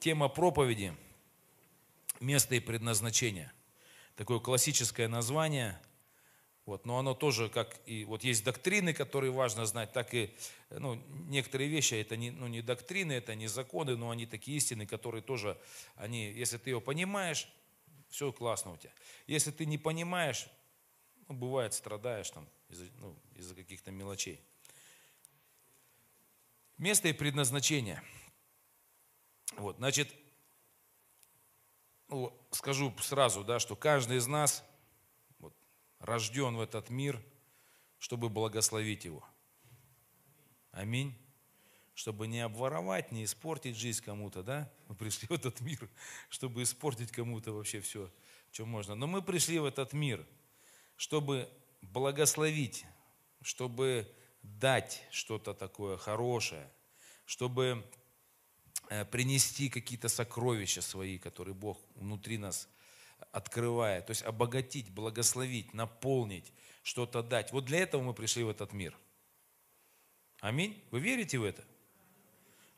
Тема проповеди «Место и предназначение». Такое классическое название. Вот, но оно тоже, как и вот есть доктрины, которые важно знать, так и ну, некоторые вещи, это не, ну, не доктрины, это не законы, но они такие истины, которые тоже, они, если ты его понимаешь, все классно у тебя. Если ты не понимаешь, ну, бывает, страдаешь там из-за ну, из каких-то мелочей. Место и предназначение – вот, значит, ну, скажу сразу, да, что каждый из нас вот, рожден в этот мир, чтобы благословить его. Аминь. Чтобы не обворовать, не испортить жизнь кому-то, да? Мы пришли в этот мир, чтобы испортить кому-то вообще все, что можно. Но мы пришли в этот мир, чтобы благословить, чтобы дать что-то такое хорошее, чтобы принести какие-то сокровища свои, которые Бог внутри нас открывает. То есть обогатить, благословить, наполнить, что-то дать. Вот для этого мы пришли в этот мир. Аминь. Вы верите в это?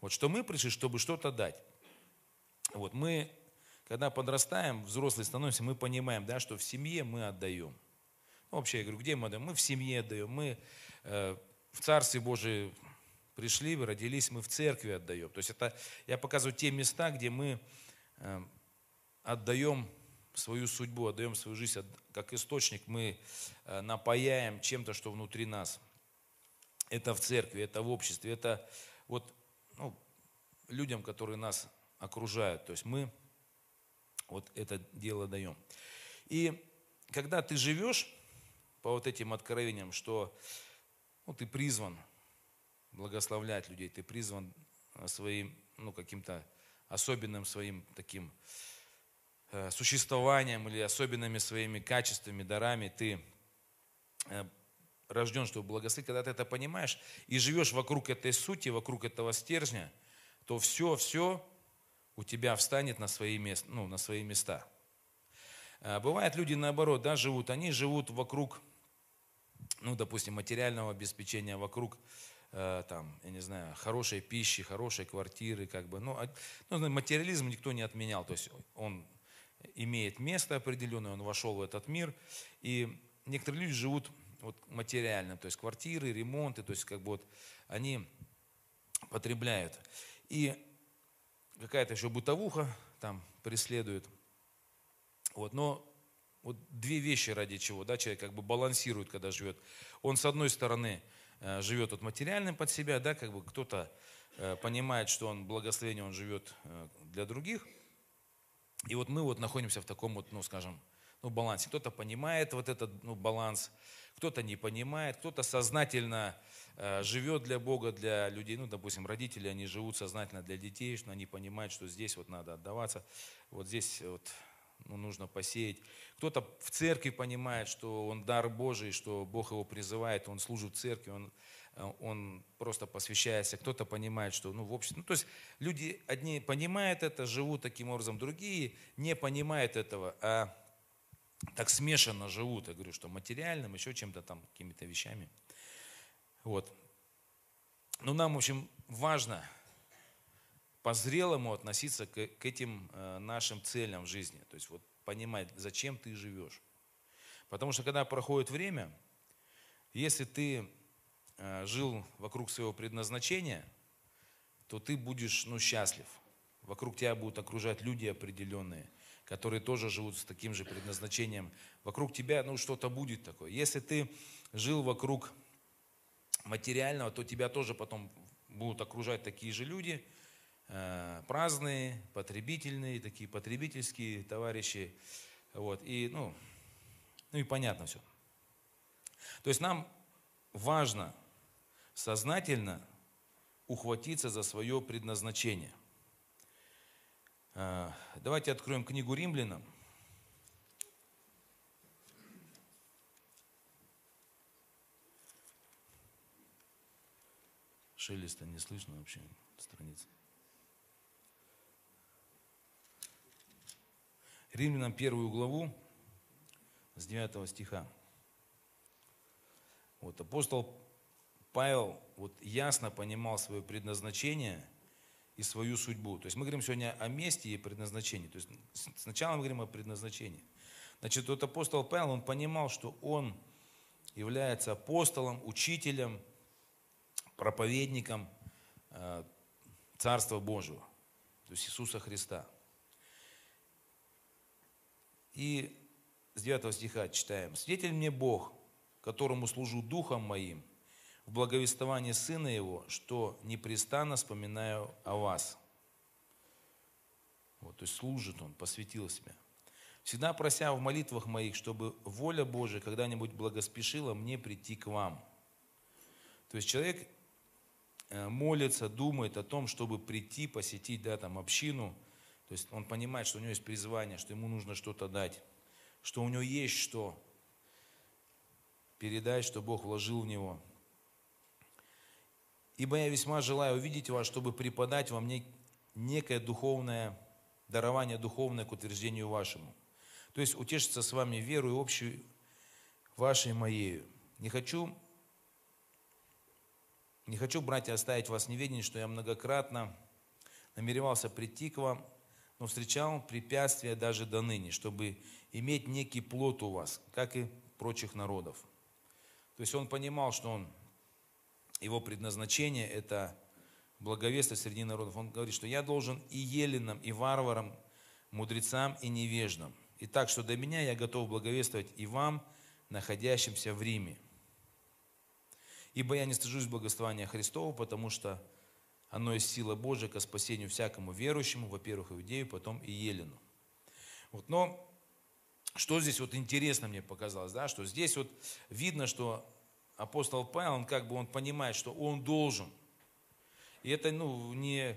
Вот что мы пришли, чтобы что-то дать. Вот мы, когда подрастаем, взрослые становимся, мы понимаем, да, что в семье мы отдаем. Ну, вообще, я говорю, где мы отдаем? Мы в семье отдаем, мы э, в Царстве Божие пришли, вы родились, мы в церкви отдаем. То есть это я показываю те места, где мы э, отдаем свою судьбу, отдаем свою жизнь как источник, мы э, напаяем чем-то, что внутри нас. Это в церкви, это в обществе, это вот ну, людям, которые нас окружают. То есть мы вот это дело даем. И когда ты живешь по вот этим откровениям, что ну, ты призван благословлять людей, ты призван э, своим, ну, каким-то особенным своим таким э, существованием или особенными своими качествами, дарами, ты э, рожден, чтобы благословить, когда ты это понимаешь и живешь вокруг этой сути, вокруг этого стержня, то все, все у тебя встанет на свои, места, ну, на свои места. Бывает, люди наоборот, да, живут, они живут вокруг, ну, допустим, материального обеспечения, вокруг Э, там, я не знаю, хорошей пищи, хорошей квартиры, как бы, ну, ну, материализм никто не отменял, то есть он имеет место определенное, он вошел в этот мир, и некоторые люди живут вот материально, то есть квартиры, ремонты, то есть как бы вот они потребляют. И какая-то еще бытовуха там преследует. Вот, но вот две вещи ради чего, да, человек как бы балансирует, когда живет. Он с одной стороны живет вот материальным под себя, да, как бы кто-то э, понимает, что он благословение, он живет э, для других. И вот мы вот находимся в таком вот, ну, скажем, ну, балансе. Кто-то понимает вот этот ну, баланс, кто-то не понимает, кто-то сознательно э, живет для Бога, для людей. Ну, допустим, родители, они живут сознательно для детей, что они понимают, что здесь вот надо отдаваться, вот здесь вот ну, нужно посеять. Кто-то в церкви понимает, что он дар Божий, что Бог его призывает, он служит в церкви, он, э, он просто посвящается. Кто-то понимает, что ну, в обществе... Ну, то есть люди одни понимают это, живут таким образом, другие не понимают этого, а так смешанно живут. Я говорю, что материальным, еще чем-то там, какими-то вещами. Вот. Но нам, в общем, важно по-зрелому относиться к, к этим э, нашим целям в жизни. То есть вот понимать, зачем ты живешь. Потому что когда проходит время, если ты э, жил вокруг своего предназначения, то ты будешь ну, счастлив. Вокруг тебя будут окружать люди определенные, которые тоже живут с таким же предназначением. Вокруг тебя ну, что-то будет такое. Если ты жил вокруг материального, то тебя тоже потом будут окружать такие же люди – праздные, потребительные, такие потребительские товарищи. Вот, и, ну, ну и понятно все. То есть нам важно сознательно ухватиться за свое предназначение. Э, давайте откроем книгу римлянам. Шелеста не слышно вообще страница. Римлянам первую главу с 9 стиха. Вот апостол Павел вот ясно понимал свое предназначение и свою судьбу. То есть мы говорим сегодня о месте и предназначении. То есть сначала мы говорим о предназначении. Значит, вот апостол Павел, он понимал, что он является апостолом, учителем, проповедником э, Царства Божьего, то есть Иисуса Христа. И с 9 стиха читаем. «Свидетель мне Бог, которому служу духом моим, в благовествовании Сына Его, что непрестанно вспоминаю о вас». Вот, то есть служит Он, посвятил себя. Всегда прося в молитвах моих, чтобы воля Божия когда-нибудь благоспешила мне прийти к вам. То есть человек э, молится, думает о том, чтобы прийти, посетить да, там, общину. То есть он понимает, что у него есть призвание, что ему нужно что-то дать, что у него есть что передать, что Бог вложил в него. Ибо я весьма желаю увидеть вас, чтобы преподать вам некое духовное дарование духовное к утверждению вашему – то есть утешиться с вами верою общей вашей моею. Не хочу, не хочу, братья, оставить вас неведение, что я многократно намеревался прийти к вам, но встречал препятствия даже до ныне, чтобы иметь некий плод у вас, как и прочих народов. То есть он понимал, что он, его предназначение – это благовествовать среди народов. Он говорит, что я должен и еленам, и варварам, мудрецам и невеждам – и так, что до меня я готов благовествовать и вам, находящимся в Риме. Ибо я не стыжусь благословения Христова, потому что оно есть сила Божия ко спасению всякому верующему, во-первых, иудею, потом и елену. Вот, но что здесь вот интересно мне показалось, да, что здесь вот видно, что апостол Павел, он как бы он понимает, что он должен. И это ну, не,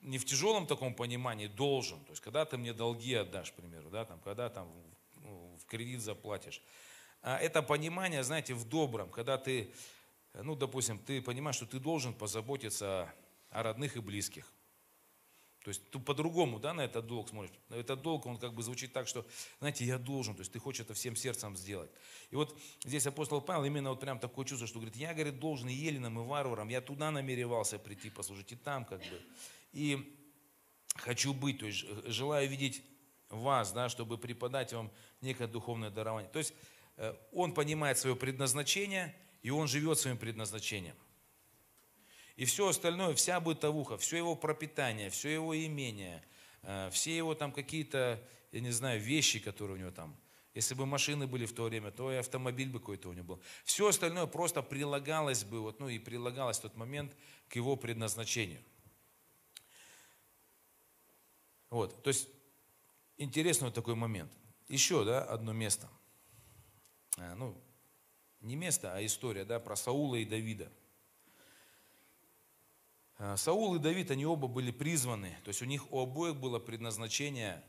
не в тяжелом таком понимании должен, то есть когда ты мне долги отдашь, к примеру, да, там, когда там ну, в кредит заплатишь. А это понимание, знаете, в добром, когда ты, ну, допустим, ты понимаешь, что ты должен позаботиться о родных и близких. То есть ты по-другому да, на этот долг смотришь. Этот долг, он как бы звучит так, что, знаете, я должен, то есть ты хочешь это всем сердцем сделать. И вот здесь апостол Павел именно вот прям такое чувство, что говорит, я, говорит, должен и еленам, и варварам, я туда намеревался прийти послужить, и там как бы. И хочу быть, то есть желаю видеть вас, да, чтобы преподать вам некое духовное дарование. То есть э, он понимает свое предназначение, и он живет своим предназначением. И все остальное, вся бытовуха, все его пропитание, все его имение, э, все его там какие-то, я не знаю, вещи, которые у него там, если бы машины были в то время, то и автомобиль бы какой-то у него был. Все остальное просто прилагалось бы, вот, ну и прилагалось в тот момент к его предназначению. Вот, то есть интересный вот такой момент. Еще, да, одно место. А, ну, не место, а история, да, про Саула и Давида. А, Саул и Давид, они оба были призваны, то есть у них у обоих было предназначение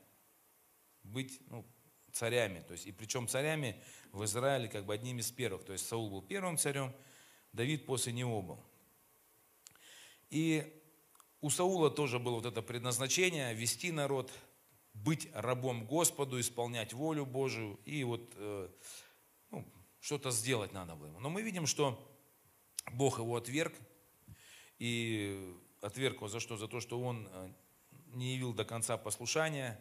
быть ну, царями, то есть и причем царями в Израиле как бы одними из первых, то есть Саул был первым царем, Давид после него был. И у Саула тоже было вот это предназначение вести народ, быть рабом Господу, исполнять волю Божию и вот э, что-то сделать надо было ему. Но мы видим, что Бог его отверг, и отверг его за что? За то, что он э, не явил до конца послушания,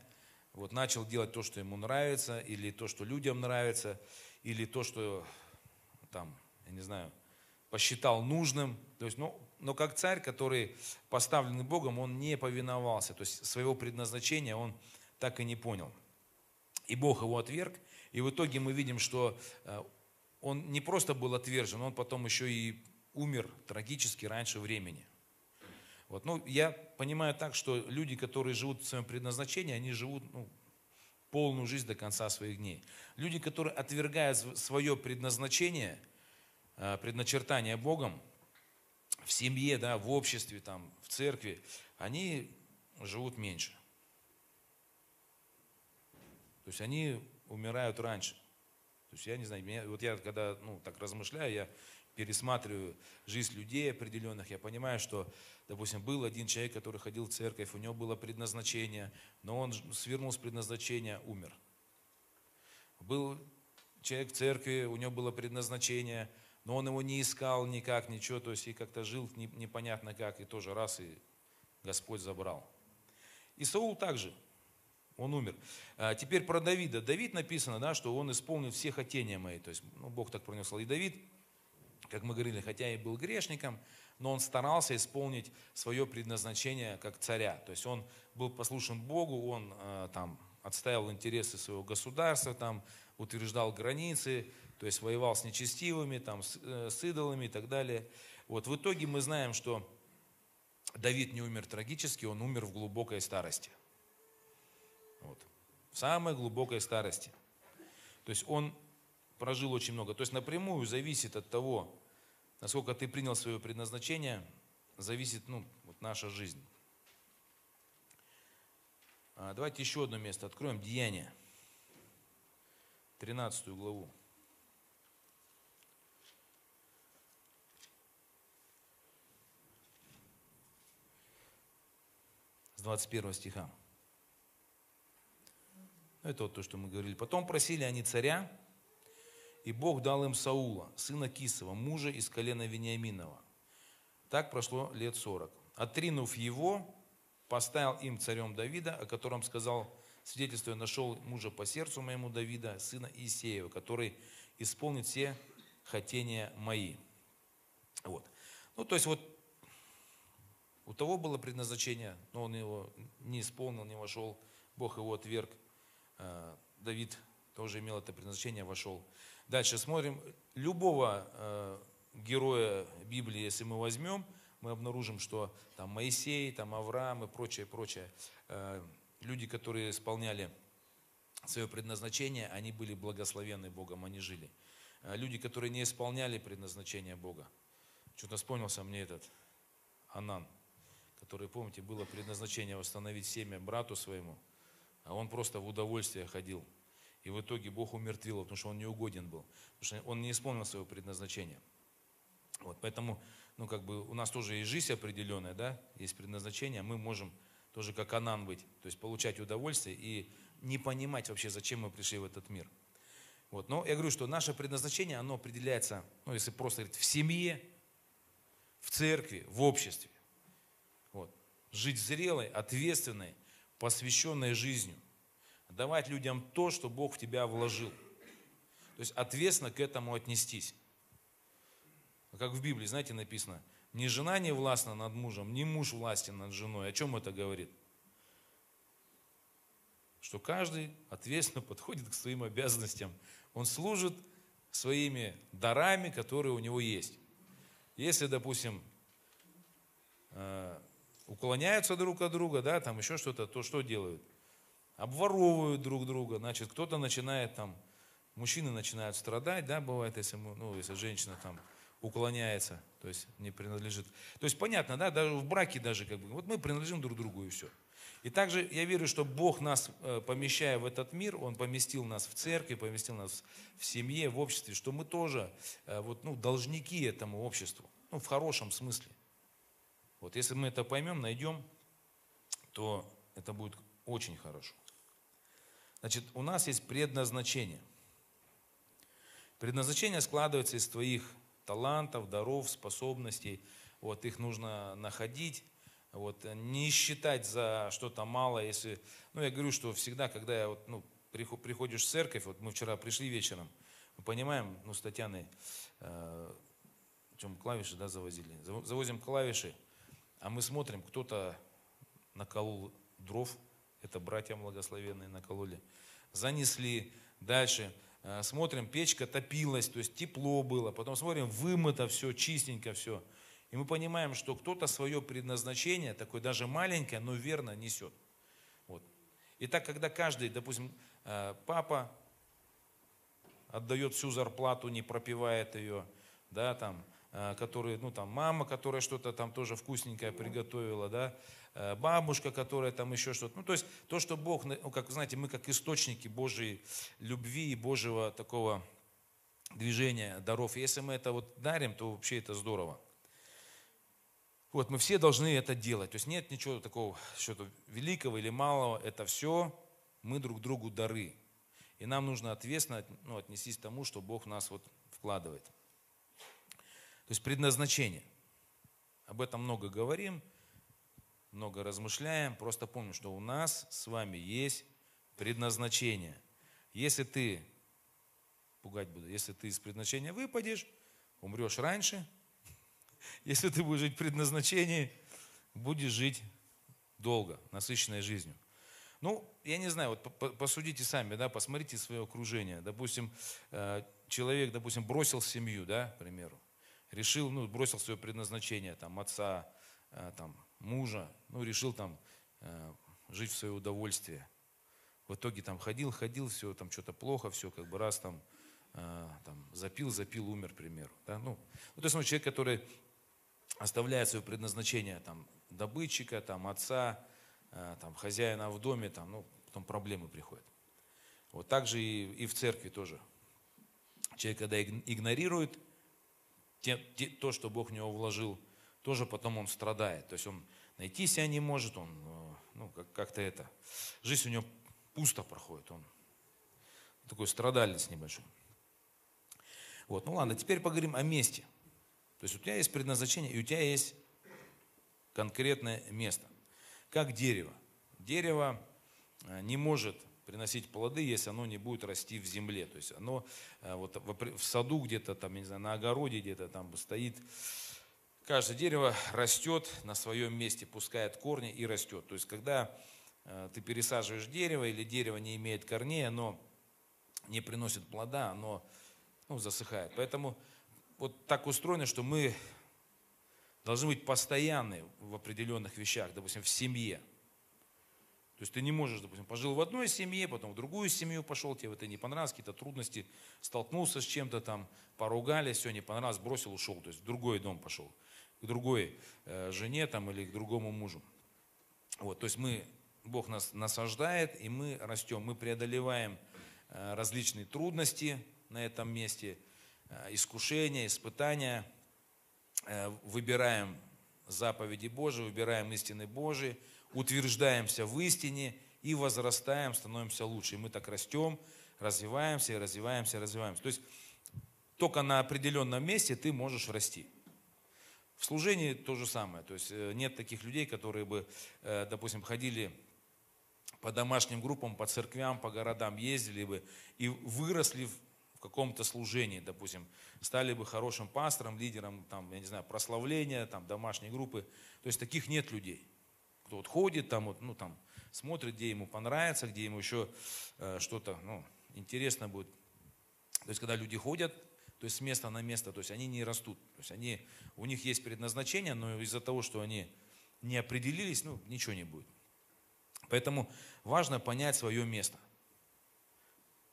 вот, начал делать то, что ему нравится, или то, что людям нравится, или то, что там, я не знаю, посчитал нужным. То есть, ну, но как царь, который поставленный Богом, он не повиновался. То есть своего предназначения он так и не понял. И Бог его отверг. И в итоге мы видим, что э, он не просто был отвержен, он потом еще и умер трагически раньше времени. Вот. Ну, я понимаю так, что люди, которые живут в своем предназначении, они живут ну, полную жизнь до конца своих дней. Люди, которые отвергают свое предназначение, э, предначертание Богом, в семье, да, в обществе, там, в церкви, они живут меньше. То есть они умирают раньше. То есть я не знаю, меня, вот я когда ну, так размышляю, я пересматриваю жизнь людей определенных, я понимаю, что, допустим, был один человек, который ходил в церковь, у него было предназначение, но он свернул с предназначения, умер. Был человек в церкви, у него было предназначение, но он его не искал никак, ничего, то есть и как-то жил непонятно как, и тоже раз, и Господь забрал. И Саул также, он умер. А теперь про Давида. Давид написано, да, что он исполнил все хотения мои. То есть ну, Бог так пронесл. И Давид, как мы говорили, хотя и был грешником, но он старался исполнить свое предназначение как царя. То есть он был послушен Богу, он э, там отстаивал интересы своего государства, там утверждал границы, то есть воевал с нечестивыми, там, с, э, с идолами и так далее. Вот в итоге мы знаем, что Давид не умер трагически, он умер в глубокой старости. В самой глубокой старости. То есть он прожил очень много. То есть напрямую зависит от того, насколько ты принял свое предназначение, зависит ну, вот наша жизнь. А, давайте еще одно место откроем. Деяние. 13 главу. с 21 стиха. Это вот то, что мы говорили. Потом просили они царя, и Бог дал им Саула, сына Кисова, мужа из колена Вениаминова. Так прошло лет сорок. Отринув его, поставил им царем Давида, о котором сказал, свидетельствуя, нашел мужа по сердцу моему Давида, сына Иисеева, который исполнит все хотения мои. Вот. Ну, то есть вот у того было предназначение, но он его не исполнил, не вошел. Бог его отверг. Э, Давид тоже имел это предназначение, вошел. Дальше смотрим. Любого э, героя Библии, если мы возьмем, мы обнаружим, что там Моисей, там Авраам и прочее, прочее, э, люди, которые исполняли свое предназначение, они были благословенны Богом, они жили. Люди, которые не исполняли предназначение Бога. Что-то вспомнился мне этот Анан – которое, помните, было предназначение восстановить семя брату своему, а он просто в удовольствие ходил. И в итоге Бог умертвил его, потому что он неугоден был, потому что он не исполнил своего предназначения. Вот, поэтому, ну, как бы у нас тоже есть жизнь определенная, да, есть предназначение, мы можем тоже как Анан быть, то есть получать удовольствие и не понимать вообще, зачем мы пришли в этот мир. Вот, но я говорю, что наше предназначение, оно определяется, ну, если просто говорить, в семье, в церкви, в обществе жить зрелой, ответственной, посвященной жизнью. Давать людям то, что Бог в тебя вложил. То есть ответственно к этому отнестись. Как в Библии, знаете, написано, ни жена не властна над мужем, ни муж властен над женой. О чем это говорит? Что каждый ответственно подходит к своим обязанностям. Он служит своими дарами, которые у него есть. Если, допустим, э, уклоняются друг от друга, да, там еще что-то, то что делают? Обворовывают друг друга, значит, кто-то начинает там, мужчины начинают страдать, да, бывает, если, ну, если женщина там уклоняется, то есть не принадлежит. То есть понятно, да, даже в браке даже как бы, вот мы принадлежим друг другу и все. И также я верю, что Бог нас, э, помещая в этот мир, Он поместил нас в церкви, поместил нас в семье, в обществе, что мы тоже э, вот, ну, должники этому обществу, ну, в хорошем смысле. Вот если мы это поймем, найдем, то это будет очень хорошо. Значит, у нас есть предназначение. Предназначение складывается из твоих талантов, даров, способностей. Вот их нужно находить, вот, не считать за что-то малое. Если, ну, я говорю, что всегда, когда я вот, ну, приходишь в церковь, вот мы вчера пришли вечером, мы понимаем, ну, с Татьяной, э, чем клавиши, да, завозили, завозим клавиши, а мы смотрим, кто-то наколол дров, это братья благословенные накололи, занесли, дальше э, смотрим, печка топилась, то есть тепло было, потом смотрим, вымыто все, чистенько все. И мы понимаем, что кто-то свое предназначение, такое даже маленькое, но верно несет. Вот. И так, когда каждый, допустим, э, папа отдает всю зарплату, не пропивает ее, да, там, которые, ну там мама, которая что-то там тоже вкусненькое приготовила, да, э, бабушка, которая там еще что-то. Ну то есть то, что Бог, ну как знаете, мы как источники Божьей любви и Божьего такого движения, даров. Если мы это вот дарим, то вообще это здорово. Вот, мы все должны это делать. То есть нет ничего такого, что-то великого или малого. Это все мы друг другу дары. И нам нужно ответственно ну, отнестись к тому, что Бог нас вот вкладывает. То есть предназначение. Об этом много говорим. много размышляем, просто помним, что у нас с вами есть предназначение. Если ты, пугать буду, если ты из предназначения выпадешь, умрешь раньше. Если ты будешь жить в предназначении, будешь жить долго, насыщенной жизнью. Ну, я не знаю, вот посудите сами, да, посмотрите свое окружение. Допустим, э, человек, допустим, бросил семью, да, к примеру, решил, ну, бросил свое предназначение, там, отца, э, там, мужа, ну, решил там э, жить в свое удовольствие. В итоге там ходил, ходил, все, там что-то плохо, все, как бы раз там, там запил, запил, умер, к примеру. Да? Ну, ну, то есть, ну, человек, который оставляет свое предназначение, там, добытчика, там, отца, Э, там, хозяина в доме, там, ну, потом проблемы приходят. Вот так же и, и в церкви тоже. Человек, когда игнорирует те, те, то, что Бог в него вложил, тоже потом он страдает. То есть он найти себя не может, он, э, ну, как- как-то это, жизнь у него пусто проходит, он такой страдалец небольшой. Вот, ну ладно, теперь поговорим о месте. То есть у тебя есть предназначение, и у тебя есть конкретное место как дерево. Дерево э, не может приносить плоды, если оно не будет расти в земле. То есть оно э, вот в саду где-то там, не знаю, на огороде где-то там стоит. Каждое дерево растет на своем месте, пускает корни и растет. То есть когда э, ты пересаживаешь дерево или дерево не имеет корней, оно не приносит плода, оно ну, засыхает. Поэтому вот так устроено, что мы должны быть постоянны в определенных вещах, допустим, в семье. То есть ты не можешь, допустим, пожил в одной семье, потом в другую семью пошел, тебе это не понравилось, какие-то трудности, столкнулся с чем-то там, поругались, все, не понравилось, бросил, ушел, то есть в другой дом пошел, к другой э, жене там или к другому мужу. Вот, то есть мы, Бог нас насаждает, и мы растем, мы преодолеваем э, различные трудности на этом месте, э, искушения, испытания – Э, выбираем заповеди Божии, выбираем истины Божии, утверждаемся в истине и возрастаем, становимся лучше. И мы так растем, развиваемся, и развиваемся, развиваемся. То есть только на определенном месте ты можешь расти. В служении то же самое. То есть э, нет таких людей, которые бы, э, допустим, ходили по домашним группам, по церквям, по городам ездили бы и выросли в каком-то служении, допустим, стали бы хорошим пастором, лидером, там, я не знаю, прославления, там, домашней группы. То есть таких нет людей. Кто вот ходит, там, вот, ну, там, смотрит, где ему понравится, где ему еще э, что-то ну, интересно будет. То есть когда люди ходят, то есть с места на место, то есть они не растут. То есть они, у них есть предназначение, но из-за того, что они не определились, ну, ничего не будет. Поэтому важно понять свое место.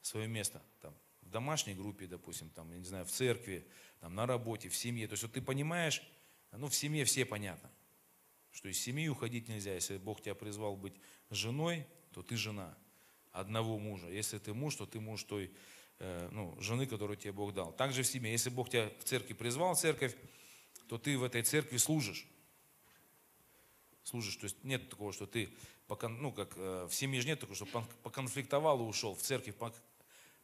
Свое место. Там, в домашней группе, допустим, там, я не знаю, в церкви, там, на работе, в семье. То есть вот ты понимаешь, ну в семье все понятно, что из семьи уходить нельзя. Если Бог тебя призвал быть женой, то ты жена одного мужа. Если ты муж, то ты муж той э, ну, жены, которую тебе Бог дал. Также в семье. Если Бог тебя в церкви призвал, церковь, то ты в этой церкви служишь. Служишь. То есть нет такого, что ты, ну как э, в семье же нет такого, что поконфликтовал и ушел. В церковь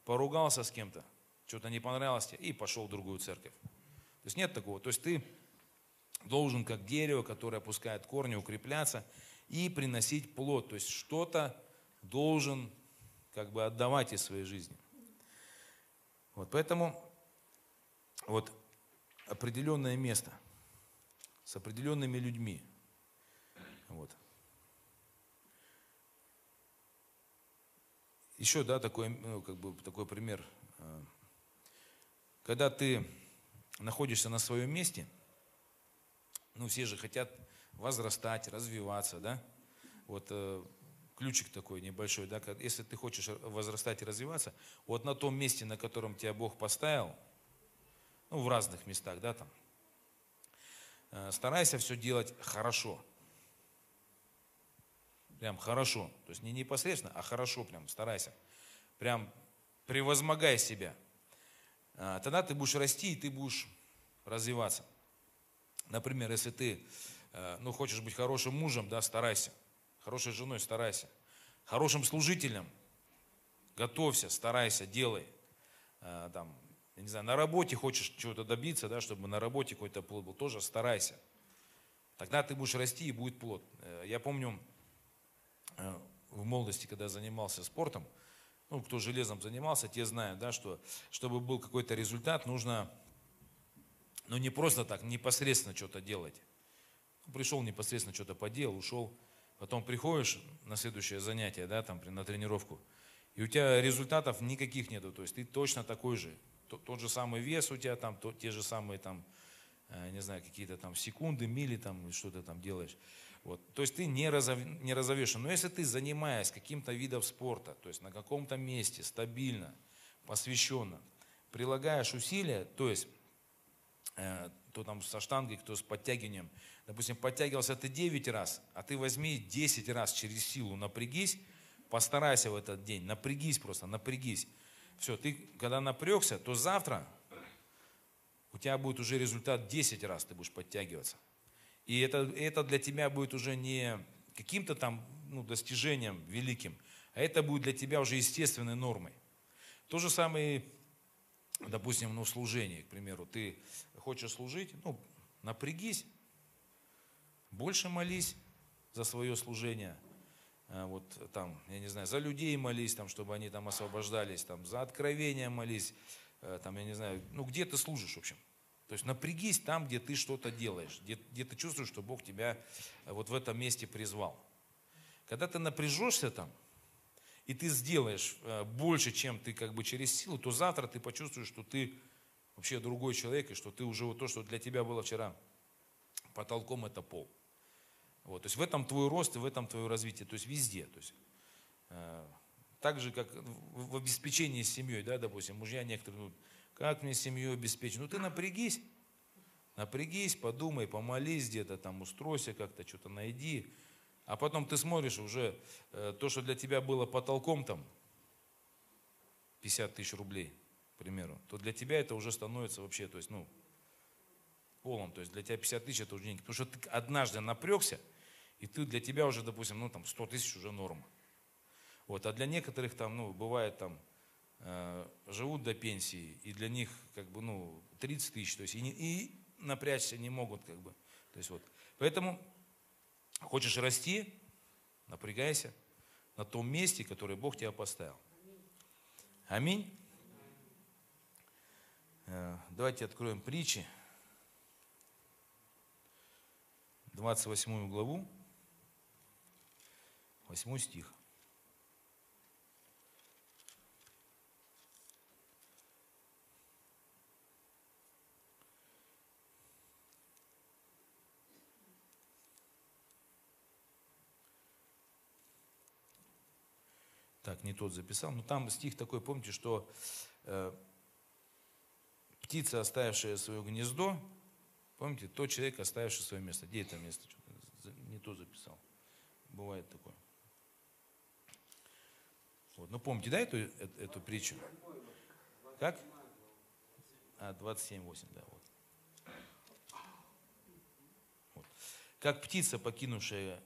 поругался с кем-то, что-то не понравилось тебе, и пошел в другую церковь. То есть нет такого. То есть ты должен, как дерево, которое опускает корни, укрепляться и приносить плод. То есть что-то должен как бы отдавать из своей жизни. Вот поэтому вот определенное место с определенными людьми. Вот. Еще, да, такой, ну, как бы, такой пример. Э, когда ты находишься на своем месте, ну, все же хотят возрастать, развиваться, да? Вот э, ключик такой небольшой, да, если ты хочешь возрастать и развиваться, вот на том месте, на котором тебя Бог поставил, ну, в разных местах, да, там, э, старайся все делать хорошо – Прям хорошо. То есть не непосредственно, а хорошо прям старайся. Прям превозмогай себя. А, тогда ты будешь расти, и ты будешь развиваться. Например, если ты э, ну, хочешь быть хорошим мужем, да, старайся. Хорошей женой старайся. Хорошим служителем готовься, старайся, делай. А, там, я не знаю, на работе хочешь чего-то добиться, да, чтобы на работе какой-то плод был, тоже старайся. Тогда ты будешь расти и будет плод. Э, я помню э, в молодости, когда занимался спортом, ну, кто железом занимался, те знают, да, что чтобы был какой-то результат, нужно, ну, не просто так, непосредственно что-то делать. Пришел непосредственно что-то поделал, ушел. Потом приходишь на следующее занятие, да, там, на тренировку, и у тебя результатов никаких нету. То есть ты точно такой же. Тот, же самый вес у тебя там, те же самые там, э, не знаю, какие-то там секунды, мили там, что ты там делаешь. Вот. То есть ты не, разов, не разовешен. Но если ты занимаясь каким-то видом спорта, то есть на каком-то месте, стабильно, посвященно, прилагаешь усилия, то есть кто там со штангой, кто с подтягиванием, допустим, подтягивался ты 9 раз, а ты возьми 10 раз через силу, напрягись, постарайся в этот день, напрягись просто, напрягись. Все, ты когда напрягся, то завтра у тебя будет уже результат 10 раз, ты будешь подтягиваться. И это, это для тебя будет уже не каким-то там ну, достижением великим, а это будет для тебя уже естественной нормой. То же самое, допустим, ну, в служении, к примеру. Ты хочешь служить, ну, напрягись, больше молись за свое служение. А, вот там, я не знаю, за людей молись, там, чтобы они там освобождались, там, за откровение молись, э, там, я не знаю, ну, где ты служишь, в общем. То есть напрягись там, где ты что-то делаешь, где, где ты чувствуешь, что Бог тебя э, вот в этом месте призвал. Когда ты напряжешься там, и ты сделаешь э, больше, чем ты как бы через силу, то завтра ты почувствуешь, что ты вообще другой человек, и что ты уже вот то, что для тебя было вчера потолком, это пол. Вот, то есть в этом твой рост и в этом твое развитие, то есть везде. То есть, э, так же, как в, обеспечении семьей, да, допустим, мужья некоторые, ну, как мне семью обеспечить? Ну ты напрягись, напрягись, подумай, помолись где-то там, устройся как-то, что-то найди. А потом ты смотришь уже э, то, что для тебя было потолком там, 50 тысяч рублей, к примеру, то для тебя это уже становится вообще, то есть, ну, полом. То есть для тебя 50 тысяч это уже деньги. Потому что ты однажды напрягся, и ты для тебя уже, допустим, ну там 100 тысяч уже норма. Вот, а для некоторых там, ну, бывает там Э, живут до пенсии, и для них как бы, ну, 30 тысяч, то есть и, и напрячься не могут, как бы. То есть вот. Поэтому хочешь расти, напрягайся на том месте, которое Бог тебя поставил. Аминь. Э, давайте откроем притчи. 28 главу, 8 стих. Так, не тот записал. Но там стих такой, помните, что э, птица, оставившая свое гнездо, помните, тот человек, оставивший свое место. Где это место? Не то записал. Бывает такое. Вот. Ну, помните, да, эту, эту, эту притчу? Как? А, 27.8, да, вот. вот. Как птица, покинувшая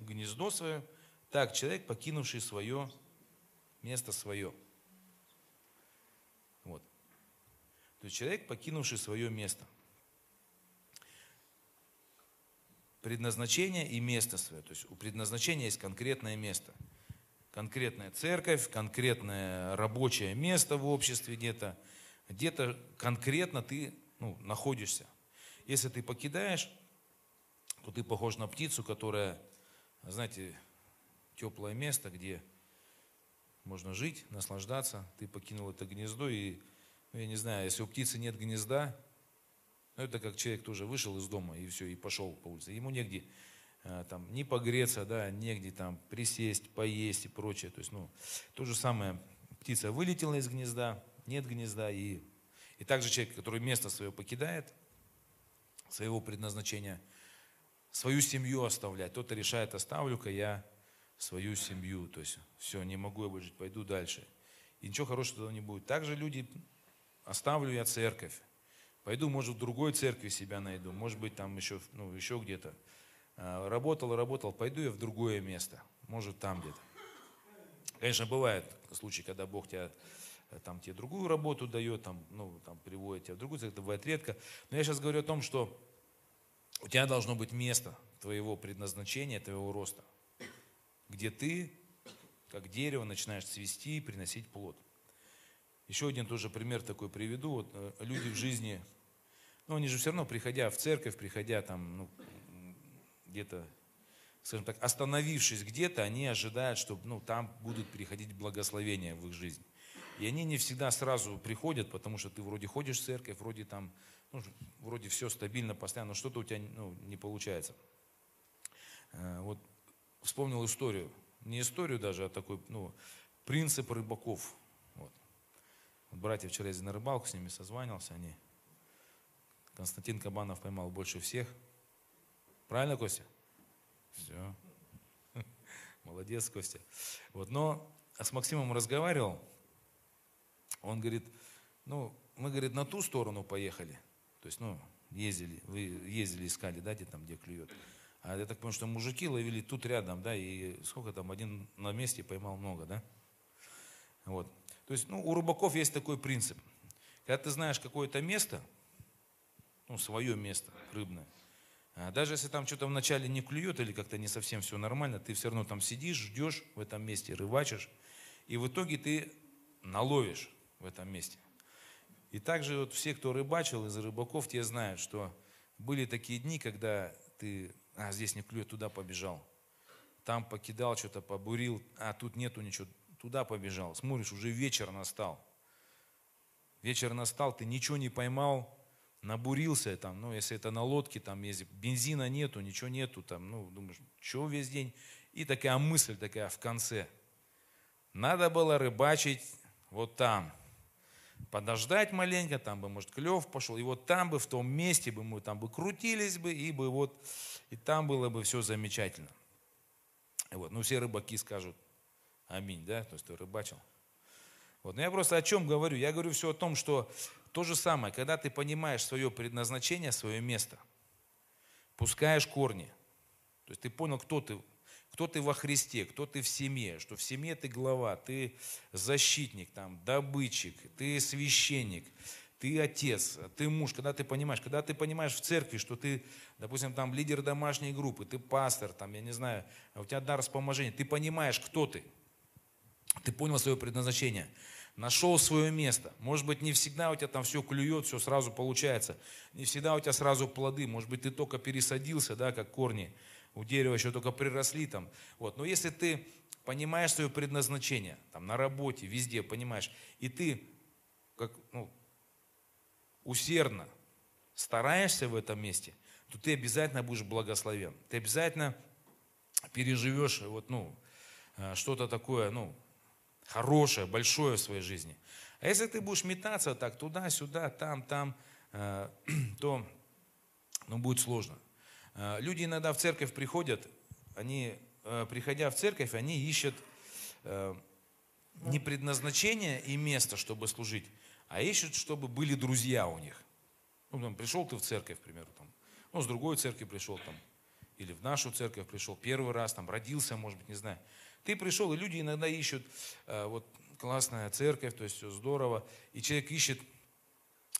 гнездо свое, так человек, покинувший свое место свое. Вот. То есть человек, покинувший свое место. Предназначение и место свое. То есть у предназначения есть конкретное место. Конкретная церковь, конкретное рабочее место в обществе где-то. Где-то конкретно ты ну, находишься. Если ты покидаешь, то ты похож на птицу, которая, знаете, теплое место, где можно жить, наслаждаться. Ты покинул это гнездо, и, ну, я не знаю, если у птицы нет гнезда, ну, это как человек тоже вышел из дома и все, и пошел по улице. Ему негде а, там не погреться, да, негде там присесть, поесть и прочее. То есть, ну, то же самое, птица вылетела из гнезда, нет гнезда, и, и также человек, который место свое покидает, своего предназначения, свою семью оставлять. Кто-то решает, оставлю-ка я свою семью. То есть, все, не могу я больше жить, пойду дальше. И ничего хорошего тогда не будет. Также люди, оставлю я церковь. Пойду, может, в другой церкви себя найду. Может быть, там еще, ну, еще где-то. А, работал, работал, пойду я в другое место. Может, там где-то. Конечно, бывает случаи, когда Бог тебя э, там тебе другую работу дает, там, ну, там, приводит тебя в другую, это бывает редко. Но я сейчас говорю о том, что у тебя должно быть место твоего предназначения, твоего роста, где ты, как дерево, начинаешь цвести и приносить плод. Еще один тоже пример такой приведу. Вот э, люди в жизни, ну они же все равно, приходя в церковь, приходя там, ну, где-то, скажем так, остановившись где-то, они ожидают, что ну, там будут переходить благословения в их жизнь. И они не всегда сразу приходят, потому что ты вроде ходишь в церковь, вроде там, ну, вроде все стабильно, постоянно, но что-то у тебя ну, не получается. Э, вот вспомнил историю, не историю даже, а такой, ну, принцип рыбаков. Вот. Братья вчера ездили на рыбалку, с ними созванивался, они, Константин Кабанов поймал больше всех. Правильно, Костя? Все. Молодец, Костя. Вот, но с Максимом разговаривал, он говорит, ну, мы, говорит, на ту сторону поехали. То есть, ну, ездили, вы ездили, искали, да, где там, где клюет. А я так понимаю, что мужики ловили тут рядом, да, и сколько там, один на месте поймал много, да. Вот. То есть, ну, у рыбаков есть такой принцип. Когда ты знаешь какое-то место, ну, свое место рыбное, а даже если там что-то вначале не клюет или как-то не совсем все нормально, ты все равно там сидишь, ждешь в этом месте, рыбачишь, и в итоге ты наловишь в этом месте. И также вот все, кто рыбачил из рыбаков, те знают, что были такие дни, когда ты, а здесь не клюет, туда побежал. Там покидал что-то, побурил, а тут нету ничего, туда побежал. Смотришь, уже вечер настал. Вечер настал, ты ничего не поймал, набурился там, ну, если это на лодке, там, если бензина нету, ничего нету, там, ну, думаешь, что весь день? И такая мысль такая в конце. Надо было рыбачить вот там – подождать маленько, там бы, может, клев пошел, и вот там бы, в том месте бы мы там бы крутились бы, и бы вот, и там было бы все замечательно. Вот, ну, все рыбаки скажут аминь, да, то есть ты рыбачил. Вот, но я просто о чем говорю? Я говорю все о том, что то же самое, когда ты понимаешь свое предназначение, свое место, пускаешь корни, то есть ты понял, кто ты кто ты во Христе, кто ты в семье, что в семье ты глава, ты защитник, там, добытчик, ты священник, ты отец, ты муж, когда ты понимаешь, когда ты понимаешь в церкви, что ты, допустим, там лидер домашней группы, ты пастор, там, я не знаю, у тебя дар вспоможения, ты понимаешь, кто ты, ты понял свое предназначение, нашел свое место. Может быть, не всегда у тебя там все клюет, все сразу получается, не всегда у тебя сразу плоды, может быть, ты только пересадился, да, как корни, у дерева еще только приросли там. Вот. Но если ты понимаешь свое предназначение, там, на работе, везде понимаешь, и ты как, ну, усердно стараешься в этом месте, то ты обязательно будешь благословен. Ты обязательно переживешь вот, ну, э, что-то такое, ну, хорошее, большое в своей жизни. А если ты будешь метаться так туда-сюда, там, там, э, то ну, будет сложно. Э, люди иногда в церковь приходят, они, э, приходя в церковь, они ищут э, не предназначение и место, чтобы служить, а ищут, чтобы были друзья у них. Ну, там, пришел ты в церковь, к примеру, там, ну, с другой церкви пришел, там, или в нашу церковь пришел первый раз, там, родился, может быть, не знаю. Ты пришел, и люди иногда ищут, вот, классная церковь, то есть все здорово, и человек ищет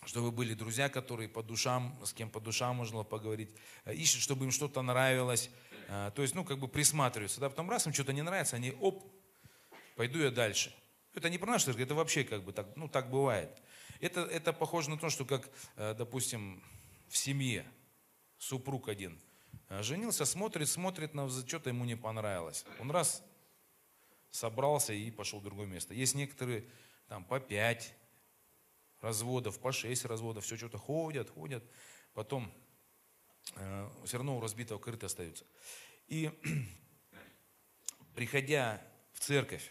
чтобы были друзья, которые по душам, с кем по душам можно поговорить, э, ищут, чтобы им что-то нравилось, э, то есть, ну, как бы присматриваются, да, потом раз им что-то не нравится, они, оп, пойду я дальше. Это не про нашу церковь, это вообще как бы так, ну, так бывает. Это, это похоже на то, что как, э, допустим, в семье супруг один женился, смотрит, смотрит на что-то ему не понравилось. Он раз собрался и пошел в другое место. Есть некоторые там по пять, разводов, по 6 разводов, все что-то ходят, ходят, потом э, все равно у разбитого крыто остаются. И приходя в церковь,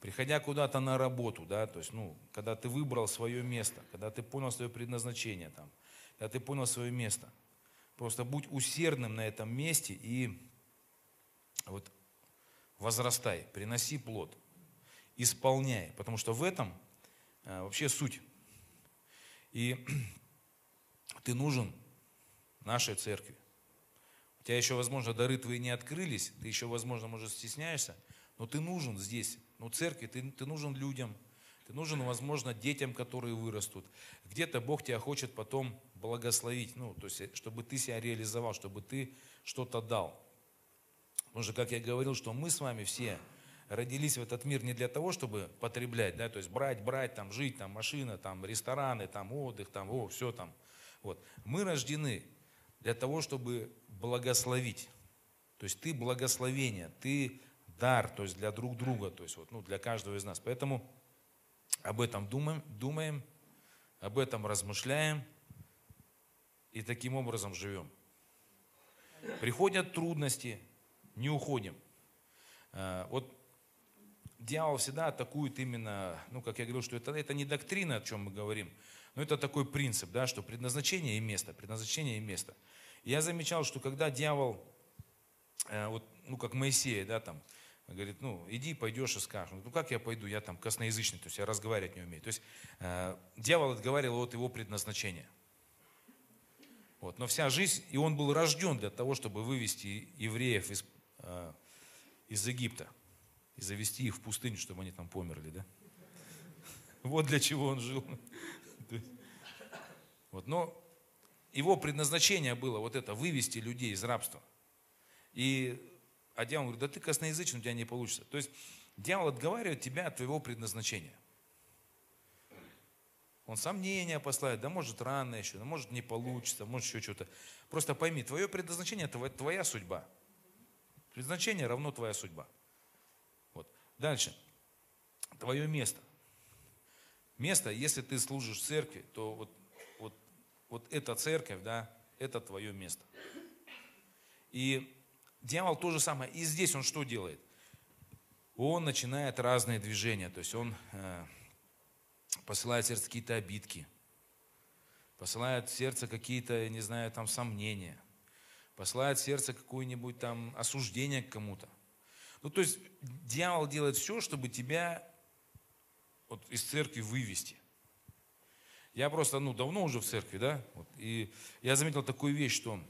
приходя куда-то на работу, да, то есть, ну, когда ты выбрал свое место, когда ты понял свое предназначение там, когда ты понял свое место, просто будь усердным на этом месте и вот возрастай, приноси плод, исполняй, потому что в этом вообще суть. И ты нужен нашей церкви. У тебя еще, возможно, дары твои не открылись, ты еще, возможно, может, стесняешься, но ты нужен здесь. Ну, церкви, ты, ты нужен людям, ты нужен, возможно, детям, которые вырастут. Где-то Бог тебя хочет потом благословить, ну, то есть, чтобы ты себя реализовал, чтобы ты что-то дал. Потому что, как я говорил, что мы с вами все родились в этот мир не для того, чтобы потреблять, да, то есть брать, брать, там, жить, там, машина, там, рестораны, там, отдых, там, о, все там. Вот. Мы рождены для того, чтобы благословить. То есть ты благословение, ты дар, то есть для друг друга, то есть вот, ну, для каждого из нас. Поэтому об этом думаем, думаем, об этом размышляем и таким образом живем. Приходят трудности, не уходим. А, вот дьявол всегда атакует именно, ну, как я говорил, что это, это не доктрина, о чем мы говорим, но это такой принцип, да, что предназначение и место, предназначение и место. я замечал, что когда дьявол, э, вот, ну, как Моисея, да, там, говорит, ну, иди, пойдешь и скажешь. Ну, как я пойду, я там косноязычный, то есть я разговаривать не умею. То есть э, дьявол отговаривал от его предназначения. Вот. Но вся жизнь, и он был рожден для того, чтобы вывести евреев из, э, из Египта и завести их в пустыню, чтобы они там померли, да? Вот для чего он жил. Вот, но его предназначение было вот это, вывести людей из рабства. И, а дьявол говорит, да ты косноязычный, у тебя не получится. То есть дьявол отговаривает тебя от твоего предназначения. Он сомнения посылает, да может рано еще, да может не получится, может еще что-то. Просто пойми, твое предназначение это твоя судьба. Предназначение равно твоя судьба. Дальше. Твое место. Место, если ты служишь в церкви, то вот, вот, вот эта церковь, да, это твое место. И дьявол то же самое. И здесь он что делает? Он начинает разные движения. То есть он э, посылает в сердце какие-то обидки, посылает в сердце какие-то, не знаю, там сомнения, посылает в сердце какое-нибудь там осуждение к кому-то. Ну, то есть дьявол делает все, чтобы тебя вот, из церкви вывести. Я просто, ну, давно уже в церкви, да, вот, и я заметил такую вещь, что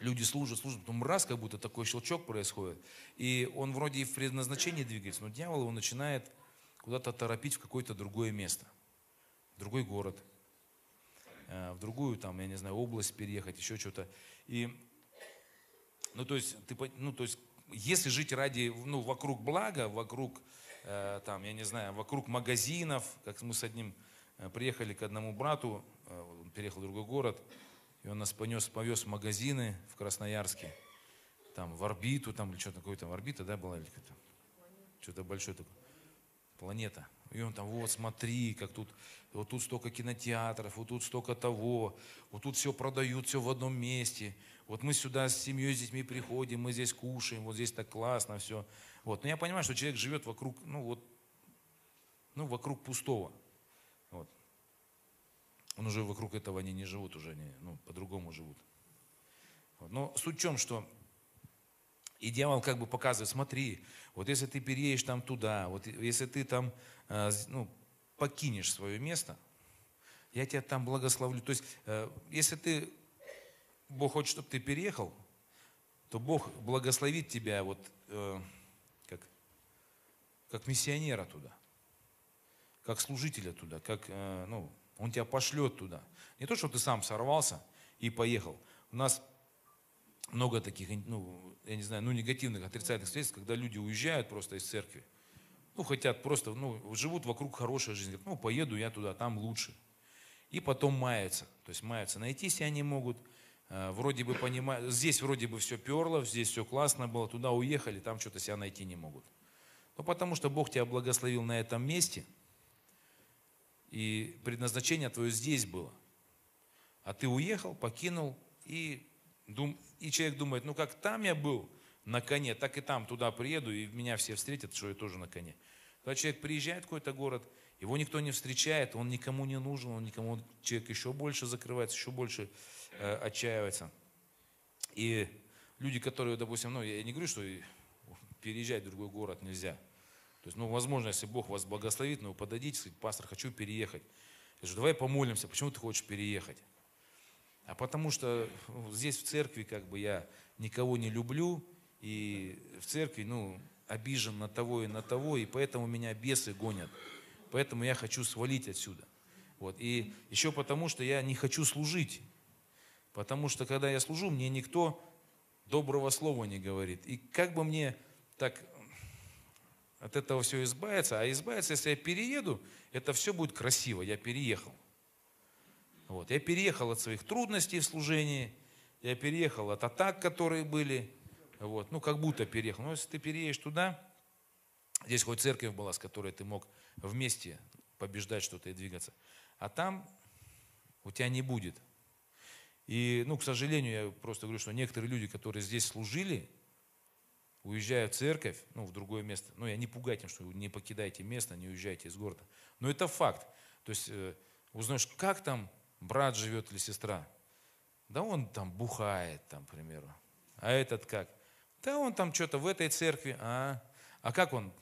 люди служат, служат, потом раз, как будто такой щелчок происходит, и он вроде и в предназначении двигается, но дьявол его начинает куда-то торопить в какое-то другое место, в другой город, э, в другую, там, я не знаю, область переехать, еще что-то. И, ну, то есть, ты, ну, то есть, если жить ради, ну, вокруг блага, вокруг, э, там, я не знаю, вокруг магазинов, как мы с одним э, приехали к одному брату, э, он переехал в другой город, и он нас понес, повез в магазины в Красноярске, там, в орбиту, там, или что-то такое, там, орбита, да, была, или что-то, что-то большое такое, планета. И он там, вот смотри, как тут, вот тут столько кинотеатров, вот тут столько того, вот тут все продают, все в одном месте. Вот мы сюда с семьей, с детьми приходим, мы здесь кушаем, вот здесь так классно все. Вот. Но я понимаю, что человек живет вокруг, ну вот, ну вокруг пустого. Вот. Он уже вокруг этого они не живут, уже они, ну, по-другому живут. Вот. Но суть в чем, что и дьявол как бы показывает, смотри, вот если ты переедешь там туда, вот если ты там э, ну, покинешь свое место, я тебя там благословлю. То есть, э, если ты Бог хочет, чтобы ты переехал, то Бог благословит тебя вот э, как, как миссионера туда, как служителя туда, как, ну, Он тебя пошлет туда. Не то, что ты сам сорвался и поехал. У нас много таких, ну, я не знаю, ну, негативных, отрицательных свидетельств, когда люди уезжают просто из церкви, ну, хотят просто, ну, живут вокруг хорошей жизни, ну, поеду я туда, там лучше. И потом маятся, то есть маятся, себя не могут – Э, вроде бы понимают, здесь вроде бы все перло, здесь все классно было, туда уехали, там что-то себя найти не могут. Ну, потому что Бог тебя благословил на этом месте, и предназначение твое здесь было. А ты уехал, покинул, и, и человек думает, ну как там я был на коне, так и там туда приеду, и меня все встретят, что я тоже на коне. Когда человек приезжает в какой-то город, его никто не встречает, он никому не нужен, он никому, человек еще больше закрывается, еще больше э, отчаивается. И люди, которые, допустим, ну, я не говорю, что переезжать в другой город нельзя. То есть, ну, возможно, если Бог вас благословит, но ну, вы подадите, сказать, пастор, хочу переехать. Я говорю, давай помолимся, почему ты хочешь переехать? А потому что ну, здесь в церкви как бы я никого не люблю, и в церкви, ну, обижен на того и на того, и поэтому меня бесы гонят. поэтому я хочу свалить отсюда. Вот. И еще потому, что я не хочу служить. Потому что когда я служу, мне никто доброго слова не говорит. И как бы мне так от этого все избавиться, а избавиться, если я перееду, это все будет красиво, я переехал. Вот. Я переехал от своих трудностей в служении, я переехал от атак, которые были, вот. ну как будто переехал. Но если ты переедешь туда, здесь хоть церковь была, с которой ты мог вместе побеждать что-то и двигаться, а там у тебя не будет. И, ну, к сожалению, я просто говорю, что некоторые люди, которые здесь служили, уезжая в церковь, ну, в другое место, ну, я не пугайте, что не покидайте место, не уезжайте из города. Но это факт. То есть э, узнаешь, как там брат живет или сестра. Да он там бухает, там, к примеру. А этот как? Да он там что-то в этой церкви, а, а как он?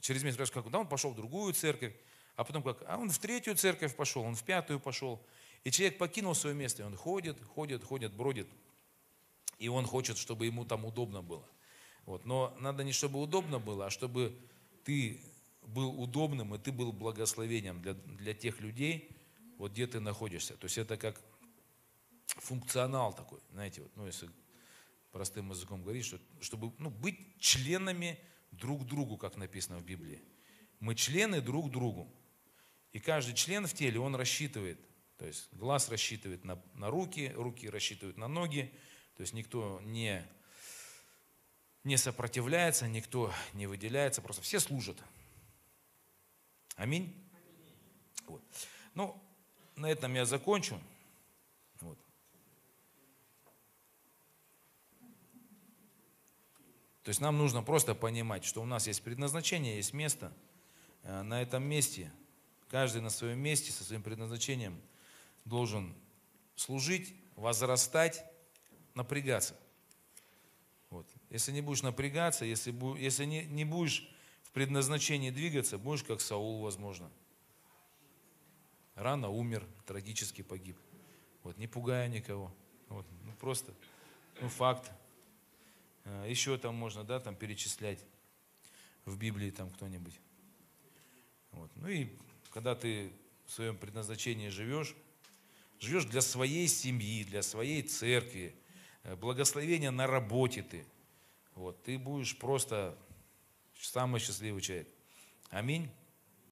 Через месяц спрашиваешь, как? Да он пошел в другую церковь, а потом как? А он в третью церковь пошел, он в пятую пошел. И человек покинул свое место, и он ходит, ходит, ходит, бродит. И он хочет, чтобы ему там удобно было. Вот. Но надо не чтобы удобно было, а чтобы ты был удобным, и ты был благословением для, для тех людей, вот где ты находишься. То есть это как функционал такой, знаете, вот, ну если простым языком говорить, что, чтобы ну, быть членами друг другу, как написано в Библии. Мы члены друг другу. И каждый член в теле, он рассчитывает. То есть глаз рассчитывает на, на руки, руки рассчитывают на ноги. То есть никто не не сопротивляется, никто не выделяется, просто все служат. Аминь. Вот. Ну, на этом я закончу. Вот. То есть нам нужно просто понимать, что у нас есть предназначение, есть место. Э, на этом месте, каждый на своем месте, со своим предназначением должен служить, возрастать, напрягаться. Вот. Если не будешь напрягаться, если, если не, не будешь в предназначении двигаться, будешь как Саул, возможно. Рано умер, трагически погиб. Вот, не пугая никого. Вот, ну, просто, ну, факт. А, Еще там можно, да, там перечислять в Библии там кто-нибудь. Вот. Ну и когда ты в своем предназначении живешь, живешь для своей семьи, для своей церкви, Э, благословения на работе ты. Вот, ты будешь просто самый счастливый человек. Аминь.